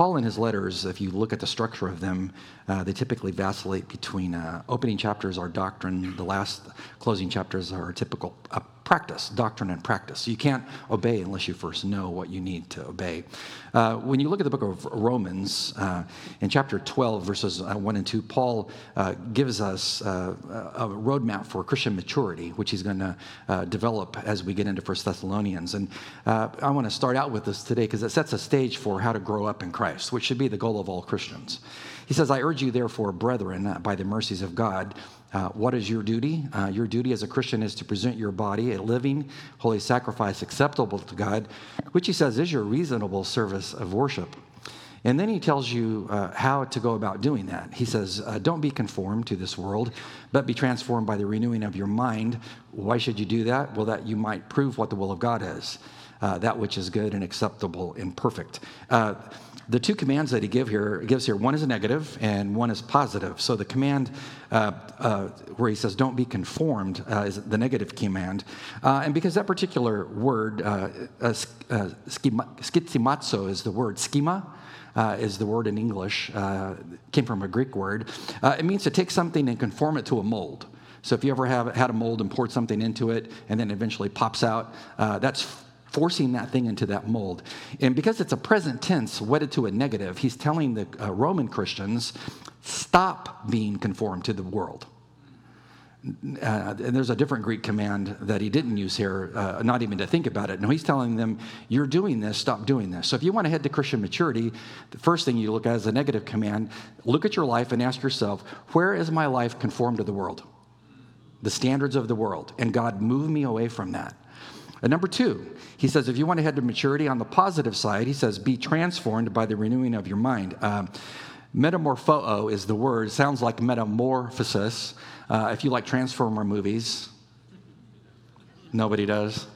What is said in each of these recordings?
Paul in his letters, if you look at the structure of them, uh, they typically vacillate between uh, opening chapters are doctrine, the last closing chapters are typical practice, doctrine and practice. You can't obey unless you first know what you need to obey. Uh, when you look at the book of Romans, uh, in chapter 12, verses uh, 1 and 2, Paul uh, gives us uh, a roadmap for Christian maturity, which he's going to uh, develop as we get into First Thessalonians. And I want to start out with this today because it sets a stage for how to grow up in Christ, which should be the goal of all Christians. He says, I urge you, therefore, brethren, by the mercies of God, uh, what is your duty? Uh, your duty as a Christian is to present your body a living, holy sacrifice acceptable to God, which he says is your reasonable service of worship. And then he tells you uh, how to go about doing that. He says, uh, Don't be conformed to this world, but be transformed by the renewing of your mind. Why should you do that? Well, that you might prove what the will of God is, uh, that which is good and acceptable and perfect. The two commands that he give here, gives here, one is a negative and one is positive. So the command uh, uh, where he says, don't be conformed, uh, is the negative command. Uh, and because that particular word, uh, uh, schimazo is the word, schema, uh, is the word in English, uh, came from a Greek word. Uh, it means to take something and conform it to a mold. So if you ever have had a mold and poured something into it and then eventually pops out, that's forcing that thing into that mold. And because it's a present tense wedded to a negative, he's telling the uh, Roman Christians, stop being conformed to the world. Uh, and there's a different Greek command that he didn't use here, uh, not even to think about it. No, he's telling them, you're doing this, stop doing this. So if you want to head to Christian maturity, the first thing you look at is a negative command. Look at your life and ask yourself, where is my life conformed to the world? The standards of the world. And God, move me away from that. And number two, he says, if you want to head to maturity on the positive side, he says, be transformed by the renewing of your mind. Um, metamorpho is the word. It sounds like metamorphosis. Uh, if you like Transformer movies, nobody does.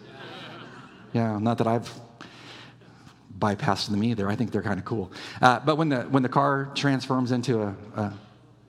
Yeah, not that I've bypassed them either. I think they're kind of cool. Uh, but when the when the car transforms into a, a,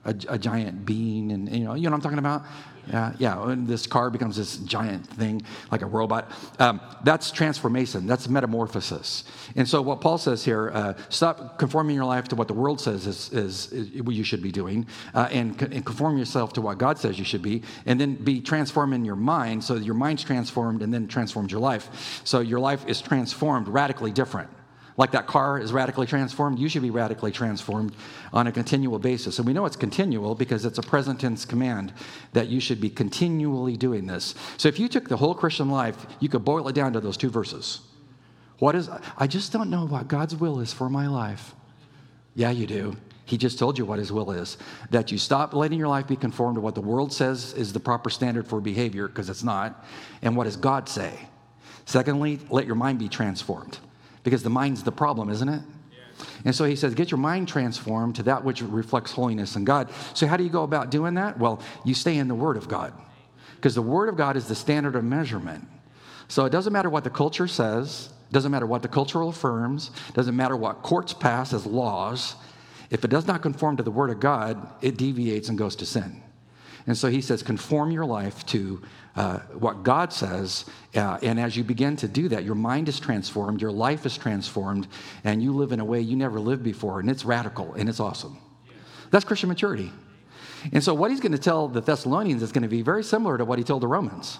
a, a giant being, and you know, you know what I'm talking about. Yeah, yeah. This car becomes this giant thing, like a robot. Um, that's transformation. That's metamorphosis. And so, what Paul says here: uh, stop conforming your life to what the world says is, is, is what you should be doing, uh, and, and, conform yourself to what God says you should be, and then be transformed in your mind, so your mind's transformed, and then transforms your life. So your life is transformed, radically different. Like that car is radically transformed, you should be radically transformed on a continual basis. And we know it's continual because it's a present tense command that you should be continually doing this. So if you took the whole Christian life, you could boil it down to those two verses. What is, I just don't know what God's will is for my life. Yeah, you do. He just told you what his will is that you stop letting your life be conformed to what the world says is the proper standard for behavior, because it's not, and what does God say? Secondly, let your mind be transformed because the mind's the problem, isn't it? And so he says, get your mind transformed to that which reflects holiness in God. So, how do you go about doing that? Well, you stay in the Word of God, because the Word of God is the standard of measurement. So, it doesn't matter what the culture says, doesn't matter what the culture affirms, doesn't matter what courts pass as laws. If it does not conform to the Word of God, it deviates and goes to sin. And so he says, conform your life to uh, what God says. Uh, and as you begin to do that, your mind is transformed, your life is transformed, and you live in a way you never lived before. And it's radical and it's awesome. That's Christian maturity. And so, what he's going to tell the Thessalonians is going to be very similar to what he told the Romans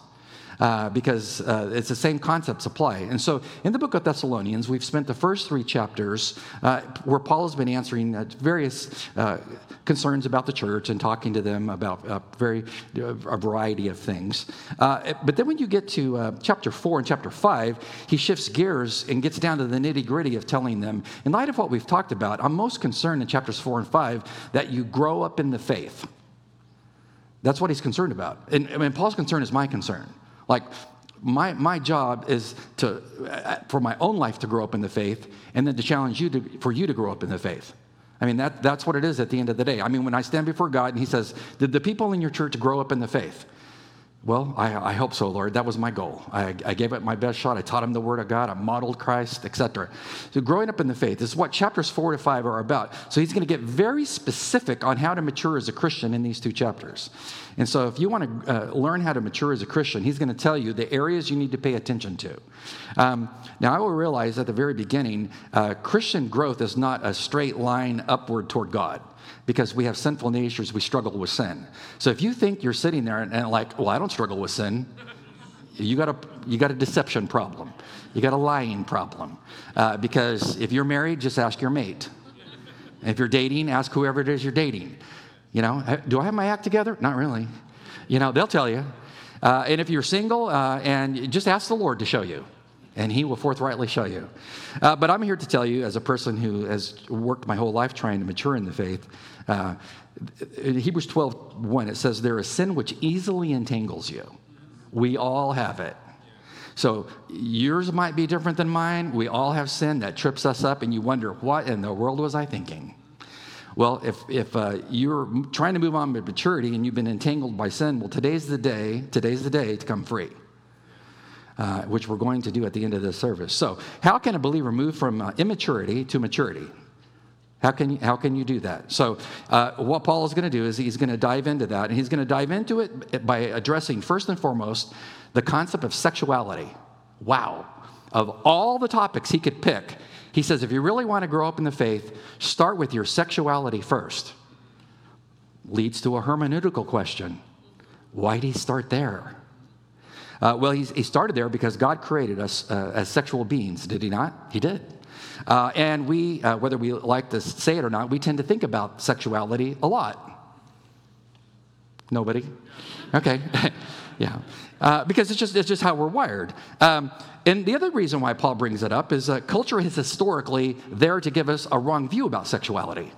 uh, because uh, it's the same concepts apply. And so in the book of Thessalonians, we've spent the first three chapters uh, where Paul has been answering uh, various uh, concerns about the church and talking to them about a very a variety of things. Uh, but then when you get to chapter four and chapter five, he shifts gears and gets down to the nitty gritty of telling them, in light of what we've talked about, I'm most concerned in chapters four and five that you grow up in the faith. That's what he's concerned about. And, and Paul's concern is my concern. Like, my, my job is to, for my own life to grow up in the faith and then to challenge you to, for you to grow up in the faith. I mean, that, that's what it is at the end of the day. I mean, when I stand before God and He says, Did the people in your church grow up in the faith? Well, I, I, hope so, Lord. That was my goal. I, I, gave it my best shot. I taught him the Word of God. I modeled Christ, etc. So, growing up in the faith this is what chapters four to five are about. So, he's going to get very specific on how to mature as a Christian in these two chapters. And so, if you want to uh, learn how to mature as a Christian, he's going to tell you the areas you need to pay attention to. Um, now, I will realize at the very beginning, uh, Christian growth is not a straight line upward toward God because we have sinful natures, we struggle with sin. So if you think you're sitting there and, and like, well, I don't struggle with sin, you got a, you got a deception problem. You got a lying problem. Uh, because if you're married, just ask your mate. if you're dating, ask whoever it is you're dating. You know, do I have my act together? Not really. You know, they'll tell you. Uh, and if you're single, uh, and just ask the Lord to show you and he will forthrightly show you. Uh, but I'm here to tell you, as a person who has worked my whole life trying to mature in the faith, uh, in Hebrews 12, 1, it says, There is sin which easily entangles you. We all have it. So yours might be different than mine. We all have sin that trips us up, and you wonder, what in the world was I thinking? Well, if, if uh, you're trying to move on to maturity and you've been entangled by sin, well, today's the day, today's the day to come free uh, which we're going to do at the end of this service. So, how can a believer move from uh, immaturity to maturity? How can, you, how can you do that? So, uh, what Paul is going to do is he's going to dive into that, and he's going to dive into it by addressing, first and foremost, the concept of sexuality. Wow. Of all the topics he could pick, he says if you really want to grow up in the faith, start with your sexuality first. Leads to a hermeneutical question why did he start there? Uh, well, he started there because God created us uh, as sexual beings, did he not? He did. Uh, and we, uh, whether we like to say it or not, we tend to think about sexuality a lot. Nobody? Okay. yeah. Uh, because it's just, it's just how we're wired. Um, and the other reason why Paul brings it up is culture is historically there to give us a wrong view about sexuality.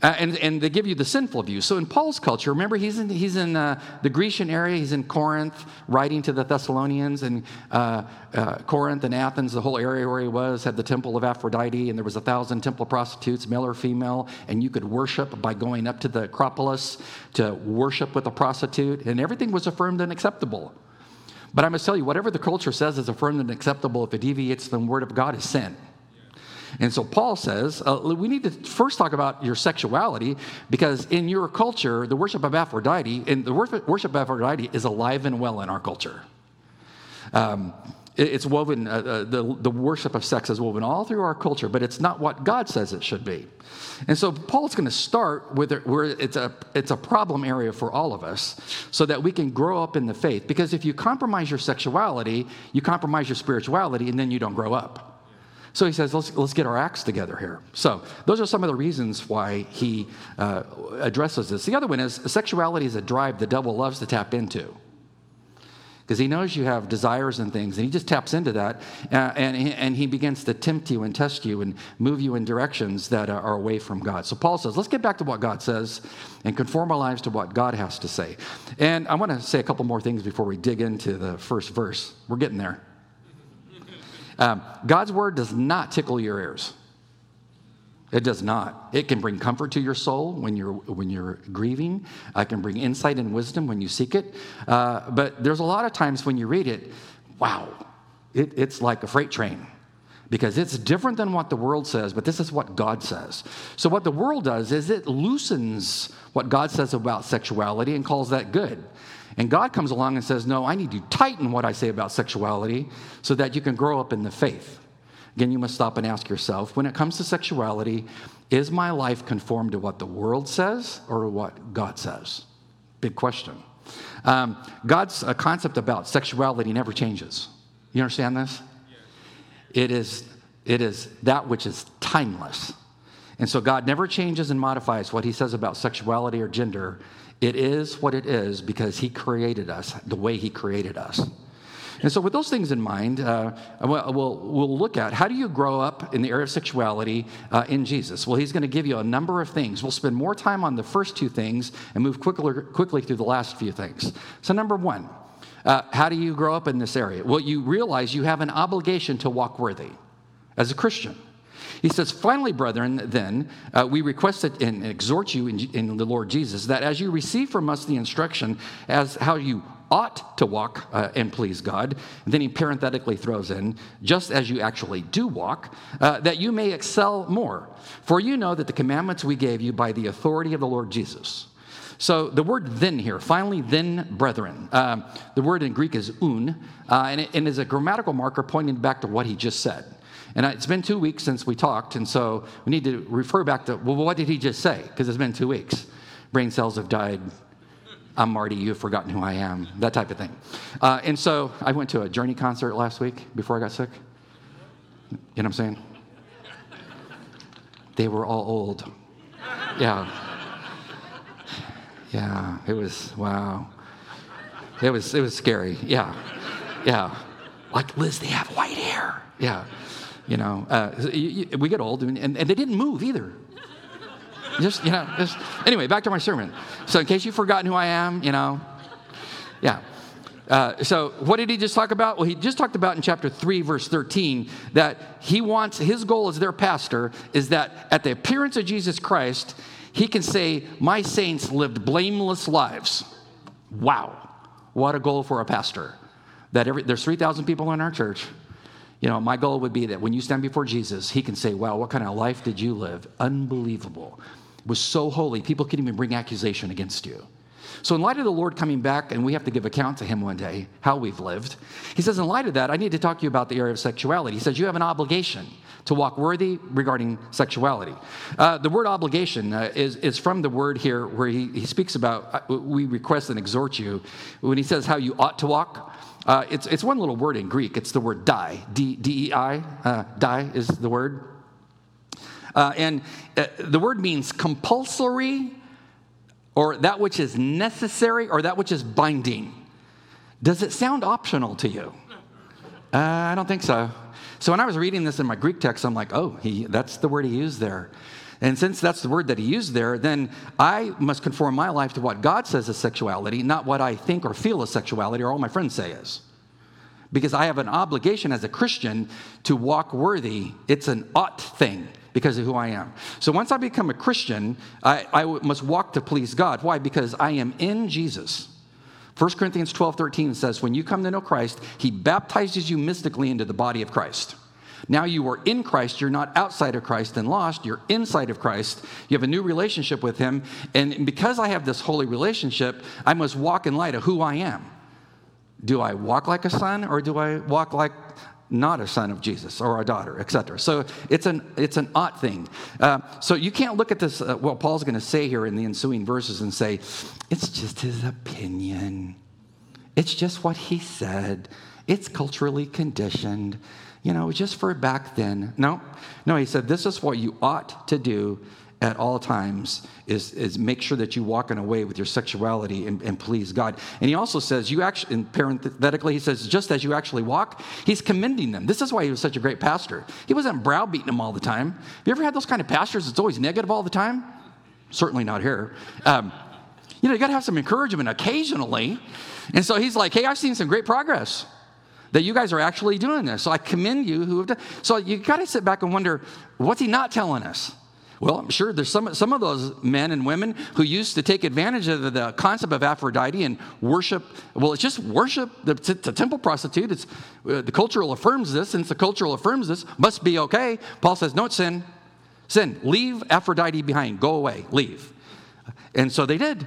Uh, and, and they give you the sinful view. So in Paul's culture, remember, he's in, he's in uh, the Grecian area, he's in Corinth, writing to the Thessalonians, and uh, uh, Corinth and Athens, the whole area where he was, had the temple of Aphrodite, and there was a thousand temple prostitutes, male or female, and you could worship by going up to the Acropolis to worship with a prostitute, and everything was affirmed and acceptable. But I must tell you, whatever the culture says is affirmed and acceptable, if it deviates from the word of God, is sin. And so Paul says, uh, we need to first talk about your sexuality because in your culture, the worship of Aphrodite, and the worship of Aphrodite is alive and well in our culture. Um, it's woven, uh, uh, the, the worship of sex is woven all through our culture, but it's not what God says it should be. And so Paul's going to start with it where it's a, it's a problem area for all of us so that we can grow up in the faith. Because if you compromise your sexuality, you compromise your spirituality, and then you don't grow up. So he says, let's, let's get our acts together here. So those are some of the reasons why he uh, addresses this. The other one is sexuality is a drive the devil loves to tap into. Because he knows you have desires and things, and he just taps into that, uh, and, and he begins to tempt you and test you and move you in directions that are away from God. So Paul says, let's get back to what God says and conform our lives to what God has to say. And I want to say a couple more things before we dig into the first verse. We're getting there. Um, God's word does not tickle your ears. It does not. It can bring comfort to your soul when you're when you're grieving. It can bring insight and wisdom when you seek it. Uh, but there's a lot of times when you read it, wow, it, it's like a freight train because it's different than what the world says, but this is what God says. So what the world does is it loosens what God says about sexuality and calls that good. And God comes along and says, No, I need to tighten what I say about sexuality so that you can grow up in the faith. Again, you must stop and ask yourself when it comes to sexuality, is my life conformed to what the world says or what God says? Big question. Um, God's uh, concept about sexuality never changes. You understand this? It is, it is that which is timeless. And so God never changes and modifies what he says about sexuality or gender it is what it is because He created us the way He created us. And so, with those things in mind, uh, we'll, we'll look at how do you grow up in the area of sexuality uh, in Jesus? Well, He's going to give you a number of things. We'll spend more time on the first two things and move quickly, quickly through the last few things. So, number one, uh, how do you grow up in this area? Well, you realize you have an obligation to walk worthy as a Christian. He says, Finally, brethren, then, uh, we request it and exhort you in, in, the Lord Jesus that as you receive from us the instruction as how you ought to walk uh, and please God, and then he parenthetically throws in, just as you actually do walk, uh, that you may excel more. For you know that the commandments we gave you by the authority of the Lord Jesus. So the word then here, finally, then brethren. Uh, the word in Greek is oun, uh, and it and is a grammatical marker pointing back to what he just said. And it's been two weeks since we talked, and so we need to refer back to, well, what did he just say? Because it's been two weeks. Brain cells have died. I'm Marty, you've forgotten who I am, that type of thing. Uh, and so I went to a Journey concert last week before I got sick. You know what I'm saying? They were all old. Yeah. Yeah, it was, wow. It was, it was scary. Yeah. Yeah. Like, Liz, they have white hair. Yeah. You know, uh, we get old and, and, they didn't move either. Just, you know, just, anyway, back to my sermon. So, in case you've forgotten who I am, you know, yeah. Uh, so, what did he just talk about? Well, he just talked about in chapter 3, verse 13, that he wants, his goal as their pastor is that at the appearance of Jesus Christ, he can say, My saints lived blameless lives. Wow. What a goal for a pastor. That every, there's 3,000 people in our church you know, my goal would be that when you stand before Jesus, he can say, Wow, what kind of life did you live? Unbelievable. It was so holy, people could even bring accusation against you. So, in light of the Lord coming back, and we have to give account to him one day, how we've lived, he says, In light of that, I need to talk to you about the area of sexuality. He says, You have an obligation to walk worthy regarding sexuality. Uh, the word obligation uh, is, is from the word here where he, he speaks about, uh, we request and exhort you, when he says how you ought to walk. Uh, it's, it's one little word in Greek. It's the word dei. D E I. Uh, dei is the word. Uh, and uh, the word means compulsory or that which is necessary or that which is binding. Does it sound optional to you? Uh, I don't think so. So when I was reading this in my Greek text, I'm like, oh, he, that's the word he used there. And since that's the word that he used there, then I must conform my life to what God says is sexuality, not what I think or feel is sexuality or all my friends say is. Because I have an obligation as a Christian to walk worthy. It's an ought thing because of who I am. So once I become a Christian, I, I must walk to please God. Why? Because I am in Jesus. 1 Corinthians 12 13 says, When you come to know Christ, he baptizes you mystically into the body of Christ. Now you are in Christ. You're not outside of Christ and lost. You're inside of Christ. You have a new relationship with Him. And because I have this holy relationship, I must walk in light of who I am. Do I walk like a son or do I walk like not a son of Jesus or a daughter, etc. So it's an it's an ought thing. Uh, so you can't look at this uh, what Paul's going to say here in the ensuing verses and say it's just his opinion. It's just what he said. It's culturally conditioned you know, just for back then. No, no, he said, this is what you ought to do at all times is, is make sure that you walk in a way with your sexuality and, and please God. And he also says, you actually, and parenthetically, he says, just as you actually walk, he's commending them. This is why he was such a great pastor. He wasn't browbeating them all the time. Have you ever had those kind of pastors that's always negative all the time? Certainly not here. Um, you know, you got to have some encouragement occasionally. And so he's like, hey, I've seen some great progress that you guys are actually doing this. So I commend you who have done. So you got to sit back and wonder, what's he not telling us? Well, I'm sure there's some, some of those men and women who used to take advantage of the, concept of Aphrodite and worship. Well, it's just worship. The, the temple prostitute. It's, uh, the cultural affirms this. Since the cultural affirms this, must be okay. Paul says, no, it's sin. Sin. Leave Aphrodite behind. Go away. Leave. And so they did.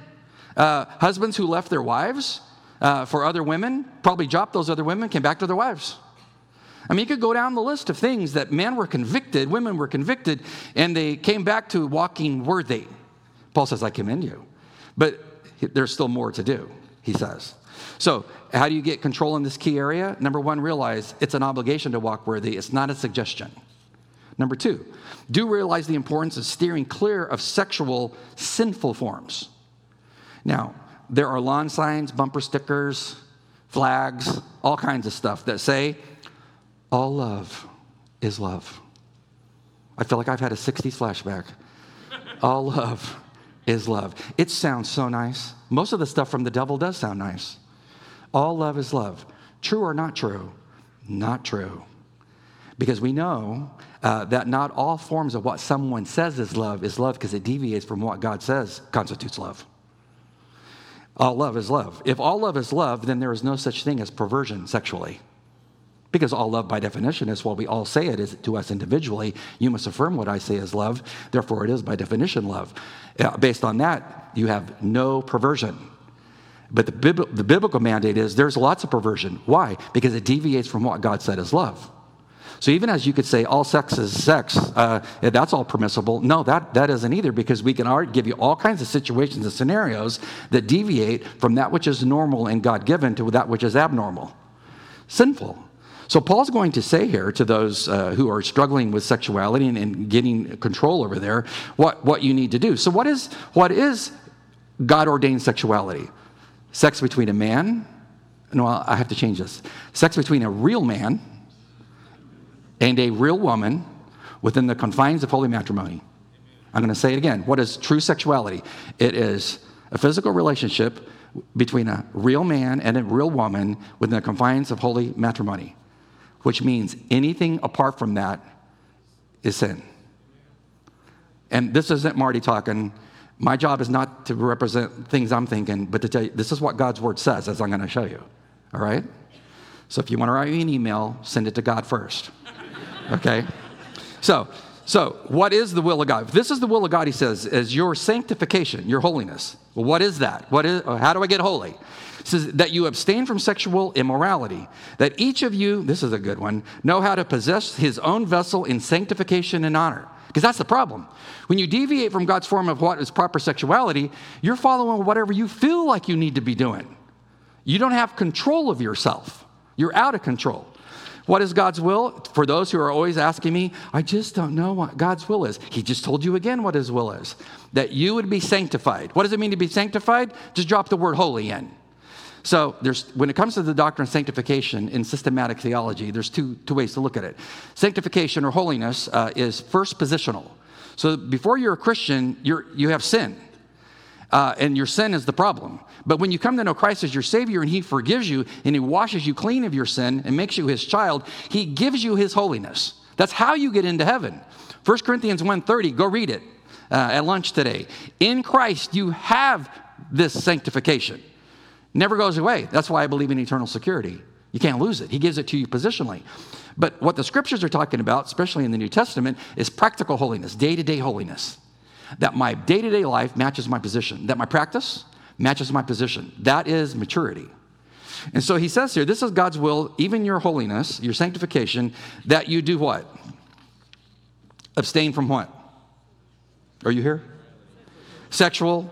Uh, husbands who left their wives uh, for other women, probably dropped those other women, came back to their wives. I mean, you could go down the list of things that men were convicted, women were convicted, and they came back to walking worthy. Paul says, I commend you. But there's still more to do, he says. So, how do you get control in this key area? Number one, realize it's an obligation to walk worthy, it's not a suggestion. Number two, do realize the importance of steering clear of sexual sinful forms. Now, there are lawn signs, bumper stickers, flags, all kinds of stuff that say, all love is love. I feel like I've had a 60s flashback. all love is love. It sounds so nice. Most of the stuff from the devil does sound nice. All love is love. True or not true? Not true. Because we know uh, that not all forms of what someone says is love is love because it deviates from what God says constitutes love. All love is love. If all love is love, then there is no such thing as perversion sexually. Because all love, by definition, is what we all say it is to us individually. You must affirm what I say is love. Therefore, it is by definition love. Based on that, you have no perversion. But the, the biblical mandate is there's lots of perversion. Why? Because it deviates from what God said is love. So even as you could say all sex is sex, uh, that's all permissible. No, that, that isn't either because we can give you all kinds of situations and scenarios that deviate from that which is normal and God given to that which is abnormal, sinful. So Paul's going to say here to those uh, who are struggling with sexuality and, and getting control over there what, what you need to do. So what is, what is God ordained sexuality? Sex between a man, no, I have to change this. Sex between a real man and a real woman within the confines of holy matrimony. I'm going to say it again. What is true sexuality? It is a physical relationship between a real man and a real woman within the confines of holy matrimony, which means anything apart from that is sin. And this isn't Marty talking. My job is not to represent things I'm thinking, but to tell you this is what God's word says, as I'm going to show you. All right? So if you want to write me an email, send it to God first. Okay? So, so what is the will of God? If this is the will of God, he says, is your sanctification, your holiness. Well, what is that? What is, how do I get holy? It says that you abstain from sexual immorality, that each of you, this is a good one, know how to possess his own vessel in sanctification and honor. Because that's the problem. When you deviate from God's form of what is proper sexuality, you're following whatever you feel like you need to be doing. You don't have control of yourself, you're out of control. What is God's will? For those who are always asking me, I just don't know what God's will is. He just told you again what his will is that you would be sanctified. What does it mean to be sanctified? Just drop the word holy in. So there's when it comes to the doctrine of sanctification in systematic theology, there's two, two ways to look at it. Sanctification or holiness uh, is first positional. So before you're a Christian, you're, you have sin. Uh, and your sin is the problem. But when you come to know Christ as your Savior and He forgives you and He washes you clean of your sin and makes you His child, He gives you His holiness. That's how you get into heaven. 1 Corinthians 1.30, go read it uh, at lunch today. In Christ, you have this sanctification. Never goes away. That's why I believe in eternal security. You can't lose it. He gives it to you positionally. But what the scriptures are talking about, especially in the New Testament, is practical holiness, day to day holiness. That my day to day life matches my position, that my practice matches my position. That is maturity. And so he says here, this is God's will, even your holiness, your sanctification, that you do what? Abstain from what? Are you here? Sexual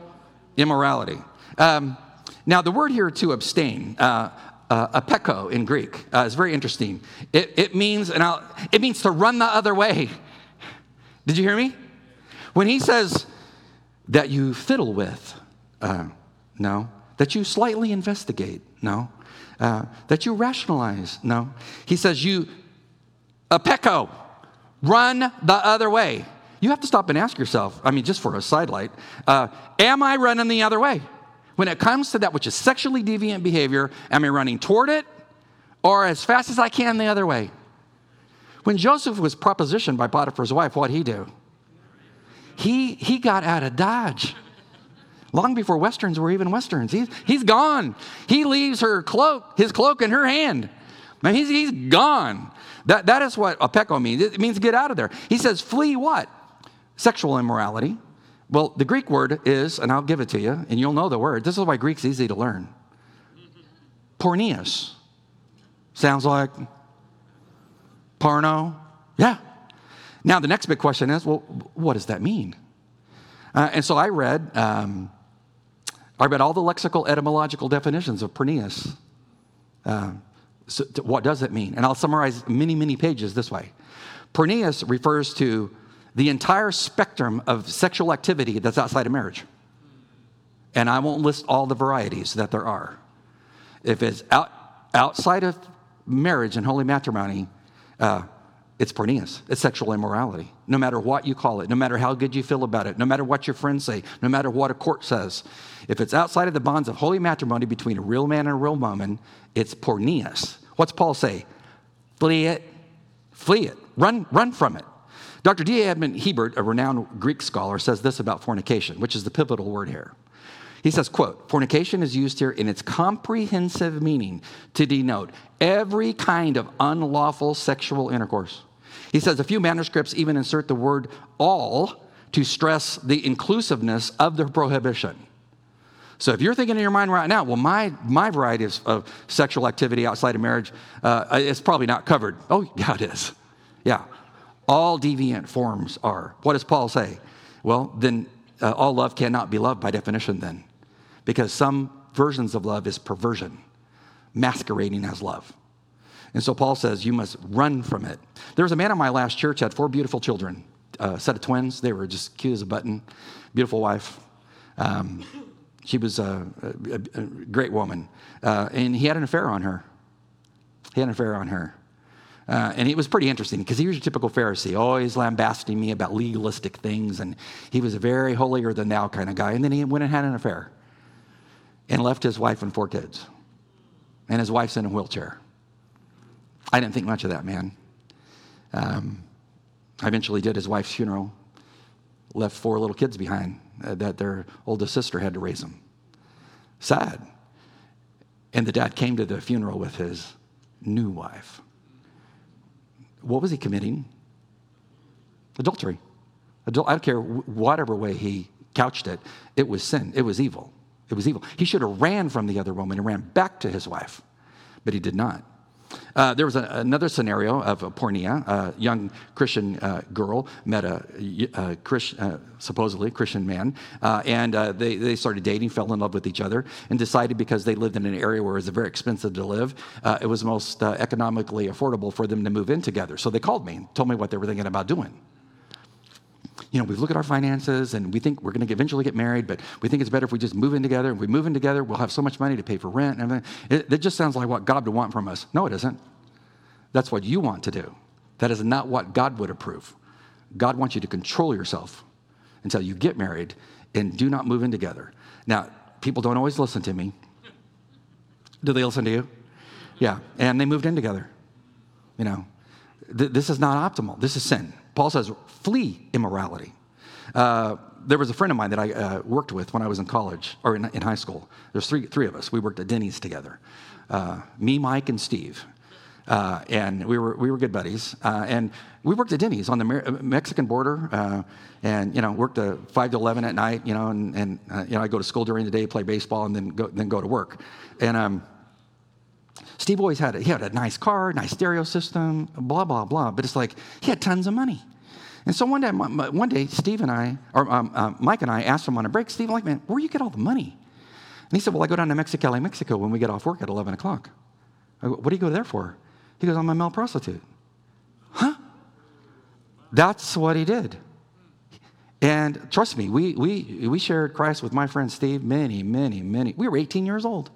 immorality. Um, now, the word here to abstain, uh, uh, apeko in Greek, uh, is very interesting. It, it means, and I'll, it means to run the other way. Did you hear me? When he says that you fiddle with, uh, no. That you slightly investigate? No. Uh, that you rationalize? No. He says you, apeko, run the other way. You have to stop and ask yourself, I mean, just for a sidelight, uh, am I running the other way? When it comes to that which is sexually deviant behavior, am I running toward it or as fast as I can the other way? When Joseph was propositioned by Potiphar's wife, what'd he do? He, he got out of Dodge long before Westerns were even Westerns. He's, he's gone. He leaves her cloak, his cloak in her hand. Man, he's, he's gone. That, that is what apeko means. It means get out of there. He says, flee what? Sexual immorality. Well, the Greek word is, and I'll give it to you, and you'll know the word. This is why Greek's easy to learn. Porneus. Sounds like porno. Yeah. Now, the next big question is well, what does that mean? Uh, and so I read um, I read all the lexical etymological definitions of porneus. Uh, so what does it mean? And I'll summarize many, many pages this way. Porneus refers to the entire spectrum of sexual activity that's outside of marriage. And I won't list all the varieties that there are. If it's out, outside of marriage and holy matrimony, uh, it's porneus. It's sexual immorality. No matter what you call it, no matter how good you feel about it, no matter what your friends say, no matter what a court says, if it's outside of the bonds of holy matrimony between a real man and a real woman, it's porneus. What's Paul say? Flee it, Flee it. Run, run from it. Dr. D. Edmond Hiebert, a renowned Greek scholar, says this about fornication, which is the pivotal word here. He says, quote, fornication is used here in its comprehensive meaning to denote every kind of unlawful sexual intercourse. He says a few manuscripts even insert the word all to stress the inclusiveness of the prohibition. So if you're thinking in your mind right now, well, my, my variety of, of sexual activity outside of marriage uh, is probably not covered. Oh, yeah, it is. Yeah. All deviant forms are. What does Paul say? Well, then uh, all love cannot be love by definition, then because some versions of love is perversion, masquerading as love. And so Paul says, You must run from it. There was a man in my last church had four beautiful children, a set of twins. They were just cute as a button, beautiful wife. Um, she was a, a, a great woman. Uh, and he had an affair on her. He had an affair on her. Uh, and it was pretty interesting because he was a typical Pharisee, always lambasting me about legalistic things. And he was a very holier than thou kind of guy. And then he went and had an affair and left his wife and four kids. And his wife's in a wheelchair. I didn't think much of that man. Um, I eventually did his wife's funeral, left four little kids behind uh, that their oldest sister had to raise them. Sad. And the dad came to the funeral with his new wife. What was he committing? Adultery. Adul- I don't care whatever way he couched it, it was sin, it was evil. It was evil. He should have ran from the other woman and ran back to his wife, but he did not. Uh, there was a, another scenario of a porneia. A young Christian uh, girl met a, a uh, supposedly Christian man, uh, and uh, they, they started dating, fell in love with each other, and decided because they lived in an area where it was very expensive to live, it was most economically affordable for them to move in together. So they called me and told me what they were thinking about doing you know, we look at our finances and we think we're going to eventually get married, but we think it's better if we just move in together. And if we move in together, we'll have so much money to pay for rent and everything. It, it just sounds like what God would want from us. No, it isn't. That's what you want to do. That is not what God would approve. God wants you to control yourself until you get married and do not move in together. Now, people don't always listen to me. Do they listen to you? Yeah, and they moved in together. You know, th- this is not optimal. This is sin. Paul says, flee immorality. Uh, there was a friend of mine that I uh, worked with when I was in college or in, in, high school. There's three, three of us. We worked at Denny's together. Uh, me, Mike, and Steve. Uh, and we were, we were good buddies. Uh, and we worked at Denny's on the Mexican border uh, and, you know, worked a 5 to 11 at night, you know, and, and you know, I go to school during the day, play baseball, and then go, then go to work. And um, Steve always had a, he had a nice car, nice stereo system, blah blah blah. But it's like he had tons of money. And so one day, one day, Steve and I, or um, uh, Mike and I, asked him on a break, Steve, like, man, where do you get all the money? And he said, well, I go down to Mexicali, Mexico when we get off work at 11 o'clock. Go, what do you go there for? He goes, I'm a male prostitute. Huh? That's what he did. And trust me, we, we, we shared Christ with my friend Steve many, many, many. We were 18 years old.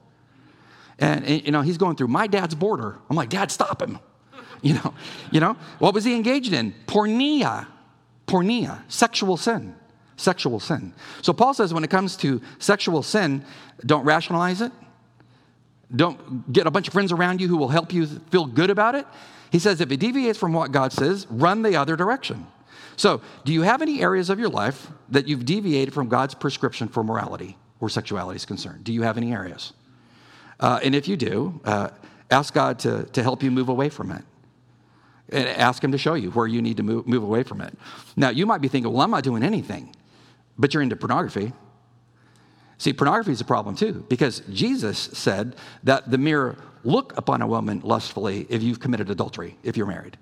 And, and, you know, he's going through my dad's border. I'm like, Dad, stop him. You know, you know, what was he engaged in? Porneia, porneia, sexual sin, sexual sin. So Paul says when it comes to sexual sin, don't rationalize it. Don't get a bunch of friends around you who will help you feel good about it. He says if it deviates from what God says, run the other direction. So, do you have any areas of your life that you've deviated from God's prescription for morality or sexuality is concerned? Do you have any areas? Uh, and if you do, uh, ask God to, to help you move away from it. And ask Him to show you where you need to move, move away from it. Now, you might be thinking, well, I'm not doing anything, but you're into pornography. See, pornography is a problem too, because Jesus said that the mere look upon a woman lustfully if you've committed adultery, if you're married.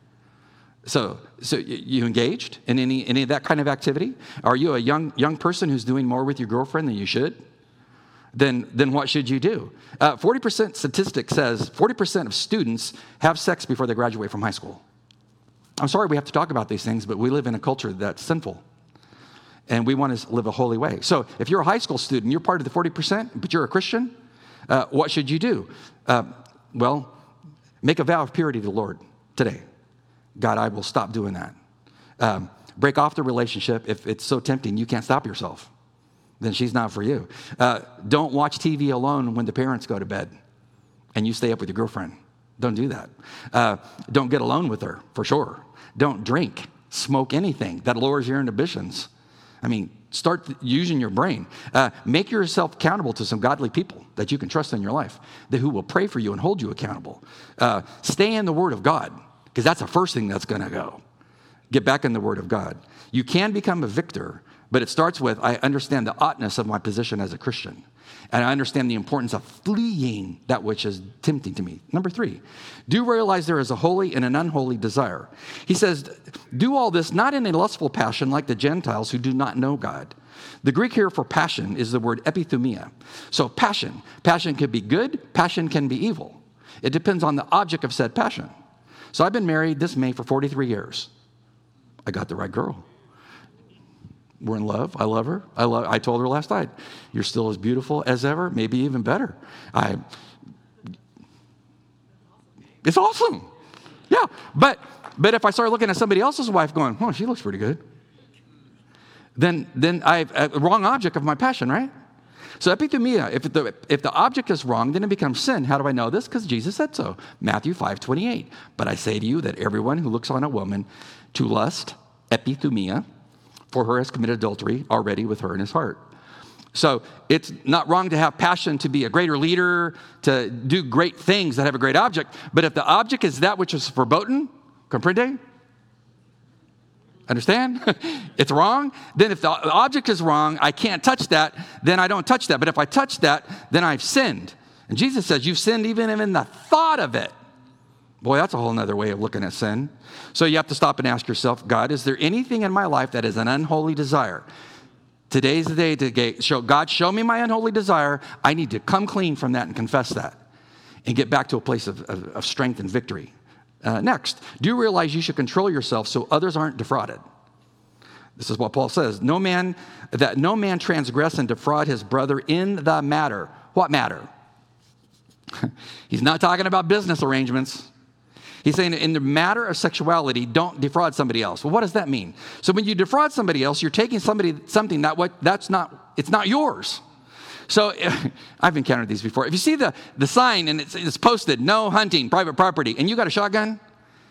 So, so you engaged in any, any of that kind of activity? Are you a young, young person who's doing more with your girlfriend than you should? then, then what should you do? Uh, 40% statistic says 40% of students have sex before they graduate from high school. I'm sorry we have to talk about these things, but we live in a culture that's sinful. And we want to live a holy way. So if you're a high school student, you're part of the 40%, but you're a Christian, uh, what should you do? Uh, well, make a vow of purity to the Lord today. God, I will stop doing that. Um, break off the relationship if it's so tempting you can't stop yourself then she's not for you. Uh, don't watch TV alone when the parents go to bed and you stay up with your girlfriend. Don't do that. Uh, don't get alone with her, for sure. Don't drink, smoke anything that lowers your inhibitions. I mean, start using your brain. Uh, make yourself accountable to some godly people that you can trust in your life, that who will pray for you and hold you accountable. Uh, stay in the Word of God, because that's the first thing that's going to go. Get back in the Word of God. You can become a victor, but it starts with I understand the oughtness of my position as a Christian. And I understand the importance of fleeing that which is tempting to me. Number three, do realize there is a holy and an unholy desire. He says, do all this not in a lustful passion like the Gentiles who do not know God. The Greek here for passion is the word epithumia. So, passion. Passion can be good, passion can be evil. It depends on the object of said passion. So, I've been married this May for 43 years. I got the right girl. We're in love. I love her. I, love, I told her last night, you're still as beautiful as ever, maybe even better. I, it's awesome. Yeah. But, but if I start looking at somebody else's wife going, oh, she looks pretty good, then, then I have a wrong object of my passion, right? So epithumia, if the, if the object is wrong, then it becomes sin. How do I know this? Because Jesus said so. Matthew 5, 28. But I say to you that everyone who looks on a woman to lust, epithumia, for her has committed adultery already with her in his heart. So it's not wrong to have passion to be a greater leader, to do great things that have a great object. But if the object is that which is verboten, comprende? Understand? it's wrong. Then if the object is wrong, I can't touch that, then I don't touch that. But if I touch that, then I've sinned. And Jesus says, You've sinned even in the thought of it. Boy, that's a whole other way of looking at sin. So you have to stop and ask yourself, God, is there anything in my life that is an unholy desire? Today's the day to show God, show me my unholy desire. I need to come clean from that and confess that and get back to a place of, of, of strength and victory. Uh, next, do you realize you should control yourself so others aren't defrauded? This is what Paul says. No man that no man transgress and defraud his brother in the matter. What matter? He's not talking about business arrangements. He's saying in the matter of sexuality, don't defraud somebody else. Well, what does that mean? So when you defraud somebody else, you're taking somebody something that what that's not it's not yours. So I've encountered these before. If you see the, the sign and it's, it's posted, no hunting, private property, and you got a shotgun,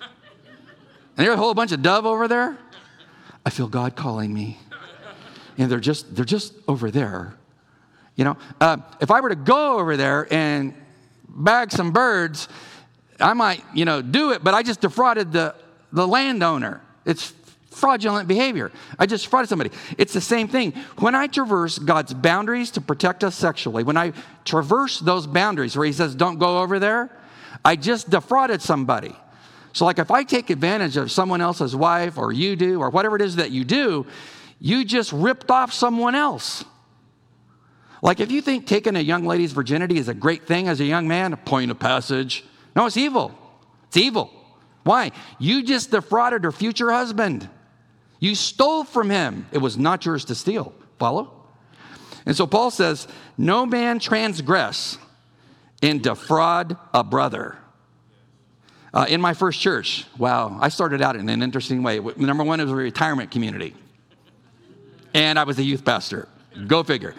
and there's a whole bunch of dove over there, I feel God calling me. And they're just, they're just over there. You know, uh, if I were to go over there and bag some birds, I might, you know, do it, but I just defrauded the, the landowner. It's fraudulent behavior. I just defrauded somebody. It's the same thing. When I traverse God's boundaries to protect us sexually, when I traverse those boundaries where He says, don't go over there, I just defrauded somebody. So, like if I take advantage of someone else's wife, or you do, or whatever it is that you do, you just ripped off someone else. Like if you think taking a young lady's virginity is a great thing as a young man, a point of passage, no, it's evil. It's evil. Why? You just defrauded her future husband. You stole from him. It was not yours to steal. Follow? And so Paul says, No man transgress and defraud a brother. Uh, in my first church, wow, I started out in an interesting way. Number one, it was a retirement community. And I was a youth pastor. Go figure.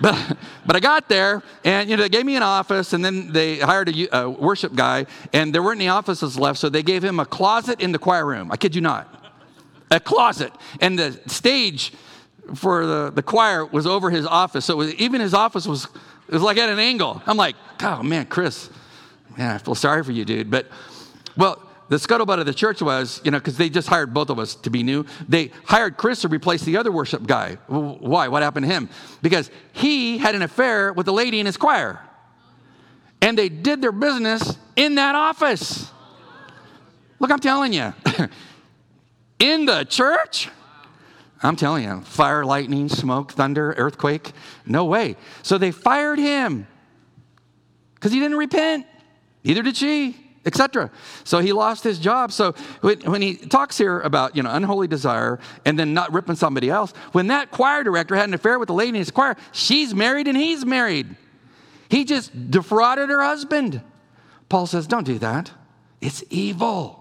But, but I got there, and you know, they gave me an office, and then they hired a, a worship guy, and there weren't any offices left, so they gave him a closet in the choir room. I kid you not. A closet. And the stage for the, the choir was over his office. So was, even his office was, it was like at an angle. I'm like, oh man, Chris, man, I feel sorry for you, dude. But, well, the scuttlebutt of the church was, you know, because they just hired both of us to be new. They hired Chris to replace the other worship guy. Why? What happened to him? Because he had an affair with a lady in his choir. And they did their business in that office. Look, I'm telling you, in the church, I'm telling you, fire, lightning, smoke, thunder, earthquake, no way. So they fired him because he didn't repent. Neither did she etc. So he lost his job. So when, he talks here about you know unholy desire and then not ripping somebody else, when that choir director had an affair with the lady in his choir, she's married and he's married. He just defrauded her husband. Paul says, don't do that. It's evil.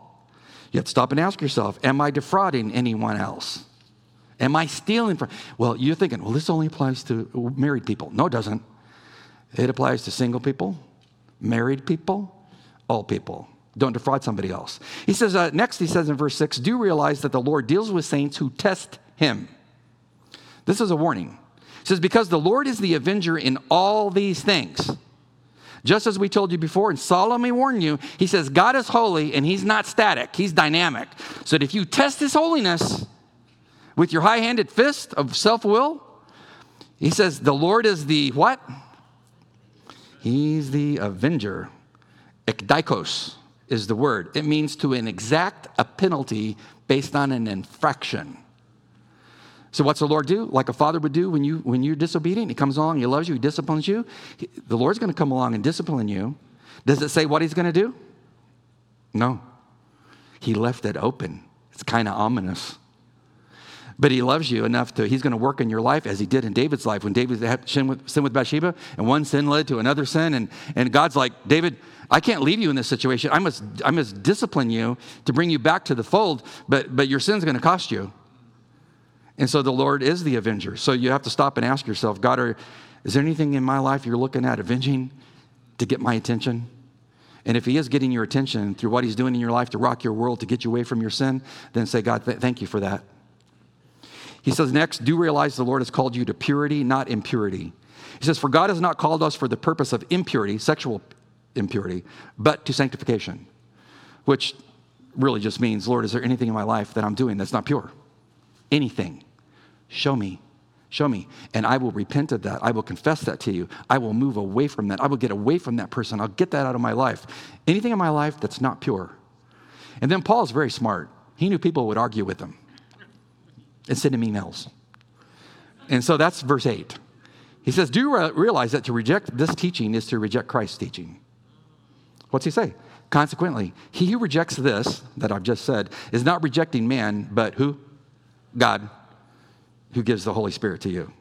You have to stop and ask yourself, am I defrauding anyone else? Am I stealing from? Well, you're thinking, well, this only applies to married people. No, it doesn't. It applies to single people, married people, all people. Don't defraud somebody else. He says, uh, next, he says in verse 6 do realize that the Lord deals with saints who test him. This is a warning. He says, because the Lord is the avenger in all these things. Just as we told you before and solemnly warn you, he says, God is holy and he's not static, he's dynamic. So that if you test his holiness with your high handed fist of self will, he says, the Lord is the what? He's the avenger. Ekdikos is the word. It means to exact a penalty based on an infraction. So what's the Lord do? Like a father would do when you when you're disobedient, he comes along, he loves you, he disciplines you. The Lord's going to come along and discipline you. Does it say what he's going to do? No. He left it open. It's kind of ominous. But he loves you enough to, he's going to work in your life as he did in David's life when David had sin with, sin with Bathsheba and one sin led to another sin. And, and God's like, David, I can't leave you in this situation. I must, I must discipline you to bring you back to the fold, but, but your sin's going to cost you. And so the Lord is the avenger. So you have to stop and ask yourself, God, are, is there anything in my life you're looking at avenging to get my attention? And if He is getting your attention through what He's doing in your life to rock your world, to get you away from your sin, then say, God, th- thank you for that. He says, next, do realize the Lord has called you to purity, not impurity. He says, For God has not called us for the purpose of impurity, sexual impurity, but to sanctification, which really just means, Lord, is there anything in my life that I'm doing that's not pure? Anything. Show me. Show me. And I will repent of that. I will confess that to you. I will move away from that. I will get away from that person. I'll get that out of my life. Anything in my life that's not pure. And then Paul is very smart. He knew people would argue with him and send him emails. And so that's verse 8. He says, Do you realize that to reject this teaching is to reject Christ's teaching? What's he say? Consequently, he who rejects this, that I've just said, is not rejecting man, but who? God, who gives the Holy Spirit to you.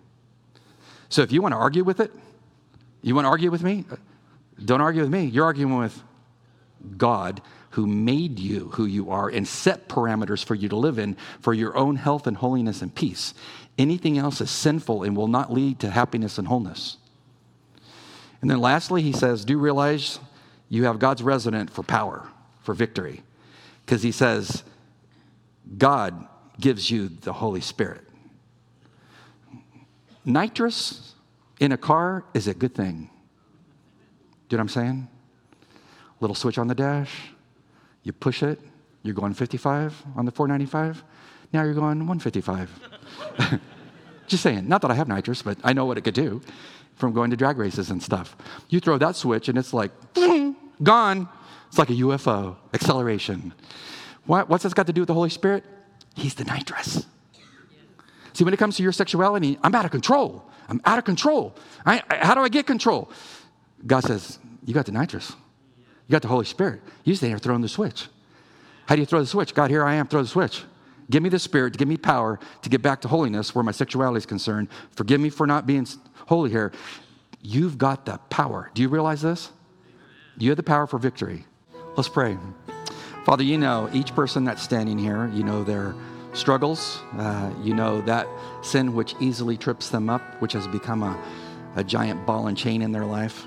So if you want to argue with it, you want to argue with me? Don't argue with me. You're arguing with God who made you who you are and set parameters for you to live in for your own health and holiness and peace. Anything else is sinful and will not lead to happiness and wholeness. And then lastly, he says, Do realize you have God's resident for power, for victory? Because he says, God gives you the Holy Spirit. Nitrous in a car is a good thing. Do you know what I'm saying? Little switch on the dash, you push it, you're going 55 on the 495. Now you're going 155. Just saying, not that I have nitrous, but I know what it could do from going to drag races and stuff. You throw that switch and it's like, gone. It's like a UFO, acceleration. What, what's this got to do with the Holy Spirit? He's the nitrous. See, when it comes to your sexuality, I'm out of control. I'm out of control. I, I, how do I get control? God says, You got the nitrous. You got the Holy Spirit. You stay there throwing the switch. How do you throw the switch? God, here I am, throw the switch. Give me the Spirit, give me power to get back to holiness where my sexuality is concerned. Forgive me for not being holy here. You've got the power. Do you realize this? You have the power for victory. Let's pray. Father, you know each person that's standing here, you know their struggles. Uh, you know that sin which easily trips them up, which has become a, a giant ball and chain in their life,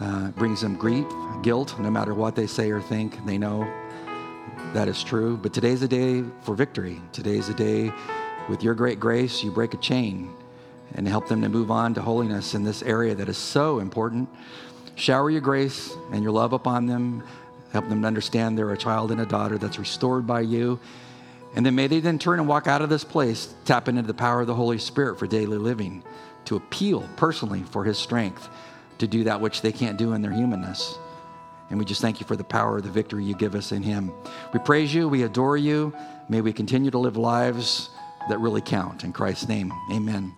uh, brings them grief, guilt, no matter what they say or think. They know that is true. But today's a day for victory. Today's a day with your great grace, you break a chain and help them to move on to holiness in this area that is so important. Shower your grace and your love upon them. Help them to understand they're a child and a daughter that's restored by you and then may they then turn and walk out of this place, tap into the power of the Holy Spirit for daily living, to appeal personally for His strength to do that which they can't do in their humanness. And we just thank you for the power of the victory you give us in Him. We praise you, we adore you. May we continue to live lives that really count. In Christ's name, amen.